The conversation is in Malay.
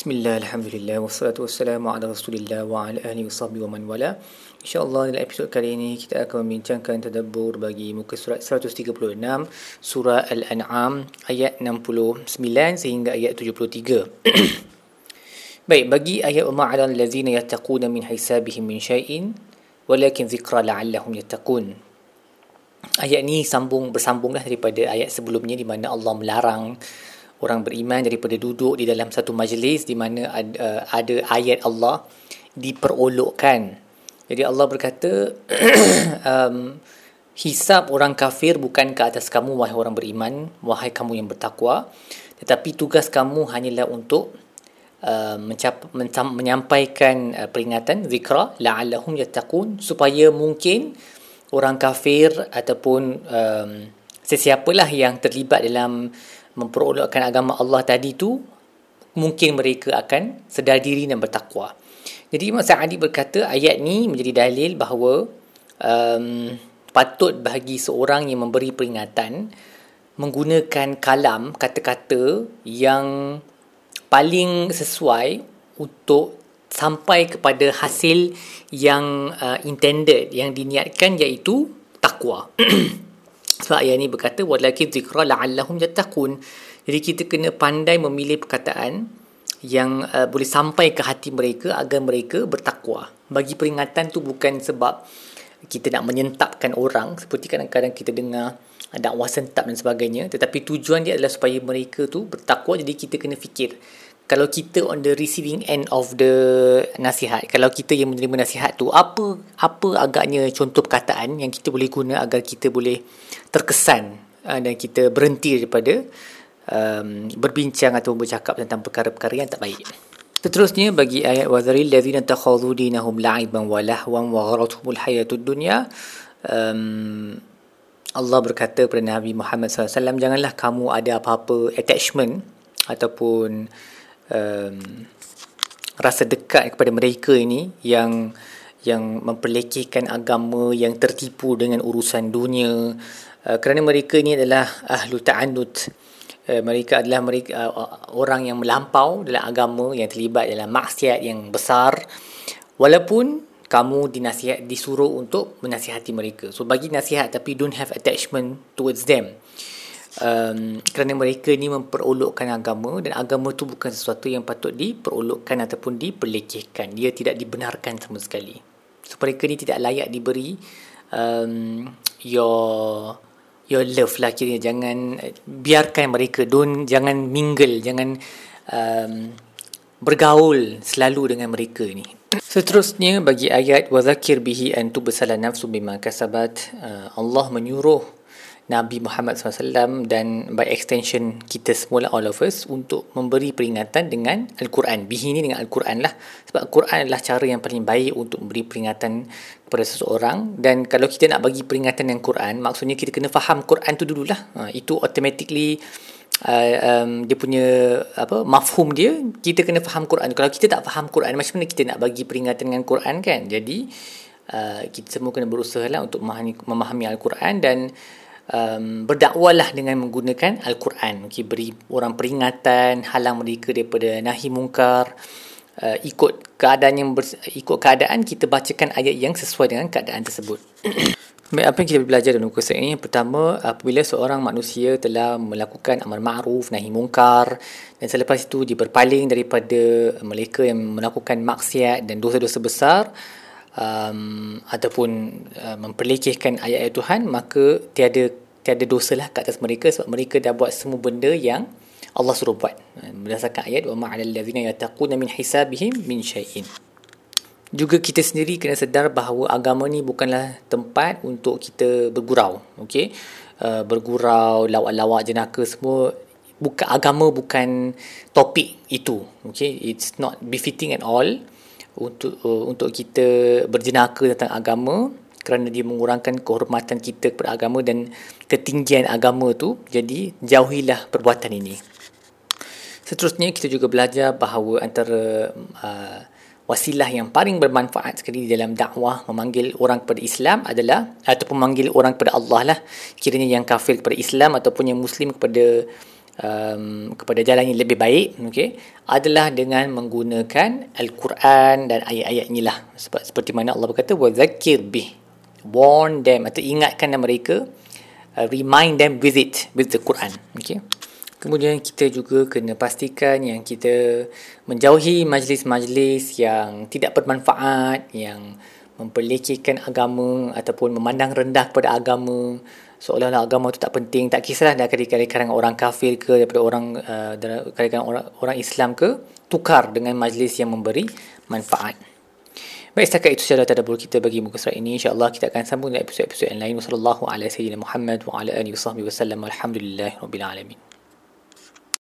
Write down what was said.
Bismillah, Alhamdulillah, wassalatu wassalamu ala rasulillah wa ala ahli wa sahbihi wa man wala InsyaAllah dalam episod kali ini kita akan membincangkan tadabbur bagi muka surat 136 Surah Al-An'am ayat 69 sehingga ayat 73 Baik, bagi ayat ma'ala allazina yattaquna min hisabihim min syai'in walakin zikra la'allahum yattaqun Ayat ni sambung bersambunglah daripada ayat sebelumnya di mana Allah melarang orang beriman daripada duduk di dalam satu majlis di mana ada, uh, ada ayat Allah diperolokkan. Jadi Allah berkata, um, hisab orang kafir bukan ke atas kamu wahai orang beriman, wahai kamu yang bertakwa, tetapi tugas kamu hanyalah untuk uh, mencap, mencap, menyampaikan uh, peringatan zikra la'allahum yattaqun supaya mungkin orang kafir ataupun um, sesiapalah yang terlibat dalam memperolehkan agama Allah tadi tu mungkin mereka akan sedar diri dan bertakwa. Jadi Imam Sa'adi berkata ayat ni menjadi dalil bahawa um, patut bagi seorang yang memberi peringatan menggunakan kalam kata-kata yang paling sesuai untuk sampai kepada hasil yang uh, intended yang diniatkan iaitu takwa. Sebab ayat ni berkata walakin zikra la'allahum yattaqun. Jadi kita kena pandai memilih perkataan yang uh, boleh sampai ke hati mereka agar mereka bertakwa. Bagi peringatan tu bukan sebab kita nak menyentapkan orang seperti kadang-kadang kita dengar dakwah sentap dan sebagainya tetapi tujuan dia adalah supaya mereka tu bertakwa jadi kita kena fikir kalau kita on the receiving end of the nasihat kalau kita yang menerima nasihat tu apa apa agaknya contoh perkataan yang kita boleh guna agar kita boleh terkesan uh, dan kita berhenti daripada um, berbincang atau bercakap tentang perkara-perkara yang tak baik. Seterusnya bagi ayat wazaril ladzina takhadhu dinahum la'iban wa lahwan wa gharatuhumul hayatud dunya um, Allah berkata kepada Nabi Muhammad SAW janganlah kamu ada apa-apa attachment ataupun um, rasa dekat kepada mereka ini yang yang memperlekehkan agama yang tertipu dengan urusan dunia. Uh, kerana mereka ini adalah ahlu ta'annud. Uh, mereka adalah mereka uh, orang yang melampau dalam agama yang terlibat dalam maksiat yang besar. Walaupun kamu dinasihat disuruh untuk menasihati mereka. So bagi nasihat tapi don't have attachment towards them um, kerana mereka ni memperolokkan agama dan agama tu bukan sesuatu yang patut diperolokkan ataupun diperlekehkan dia tidak dibenarkan sama sekali. So, mereka ni tidak layak diberi um, your your love lah kira. Jangan biarkan mereka. Don't jangan mingle jangan um, bergaul selalu dengan mereka ni. Seterusnya bagi ayat wazakir bihi an tubsala nafsu bima kasabat uh, Allah menyuruh Nabi Muhammad SAW dan by extension kita semua all of us untuk memberi peringatan dengan Al-Quran. Bihi ni dengan Al-Quran lah. Sebab Al-Quran adalah cara yang paling baik untuk memberi peringatan kepada seseorang. Dan kalau kita nak bagi peringatan dengan Quran, maksudnya kita kena faham Quran tu dululah. Ha, itu automatically uh, um, dia punya apa mafhum dia, kita kena faham Quran. Kalau kita tak faham Quran, macam mana kita nak bagi peringatan dengan Quran kan? Jadi, uh, kita semua kena berusaha lah untuk memahami, memahami Al-Quran dan um, berdakwalah dengan menggunakan Al-Quran. Okay, beri orang peringatan, halang mereka daripada nahi mungkar. Uh, ikut keadaan yang ber, ikut keadaan kita bacakan ayat yang sesuai dengan keadaan tersebut. Baik, apa yang kita belajar dalam muka ini? Pertama, apabila seorang manusia telah melakukan amar ma'ruf, nahi mungkar dan selepas itu dia berpaling daripada mereka yang melakukan maksiat dan dosa-dosa besar, um, ataupun uh, memperlekehkan ayat-ayat Tuhan maka tiada tiada dosa lah kat atas mereka sebab mereka dah buat semua benda yang Allah suruh buat. Berdasarkan ayat wa ma'ala allazina yattaquna min hisabihim min syai'in juga kita sendiri kena sedar bahawa agama ni bukanlah tempat untuk kita bergurau okey? Uh, bergurau lawak-lawak jenaka semua. Bukan agama bukan topik itu okey? It's not befitting at all untuk uh, untuk kita berjenaka tentang agama kerana dia mengurangkan kehormatan kita kepada agama dan ketinggian agama tu. Jadi jauhilah perbuatan ini. Seterusnya kita juga belajar bahawa antara uh, wasilah yang paling bermanfaat sekali dalam dakwah memanggil orang kepada Islam adalah ataupun memanggil orang kepada Allah lah. Kiranya yang kafir kepada Islam ataupun yang muslim kepada um, kepada jalan yang lebih baik okay, adalah dengan menggunakan Al-Quran dan ayat-ayat inilah sebab seperti mana Allah berkata wadzakir bih warn them atau ingatkan mereka uh, remind them with it with the Quran okay. kemudian kita juga kena pastikan yang kita menjauhi majlis-majlis yang tidak bermanfaat yang memperlecehkan agama ataupun memandang rendah kepada agama seolah-olah agama itu tak penting tak kisahlah dari kalangan orang kafir ke daripada orang uh, orang orang Islam ke tukar dengan majlis yang memberi manfaat. Baik setakat itu sahaja tadabbur kita bagi muka surat ini. Insyaallah kita akan sambung dengan episod-episod yang lain. Wasallallahu ala sayyidina Muhammad wa ala alihi wasallam walhamdulillahi rabbil alamin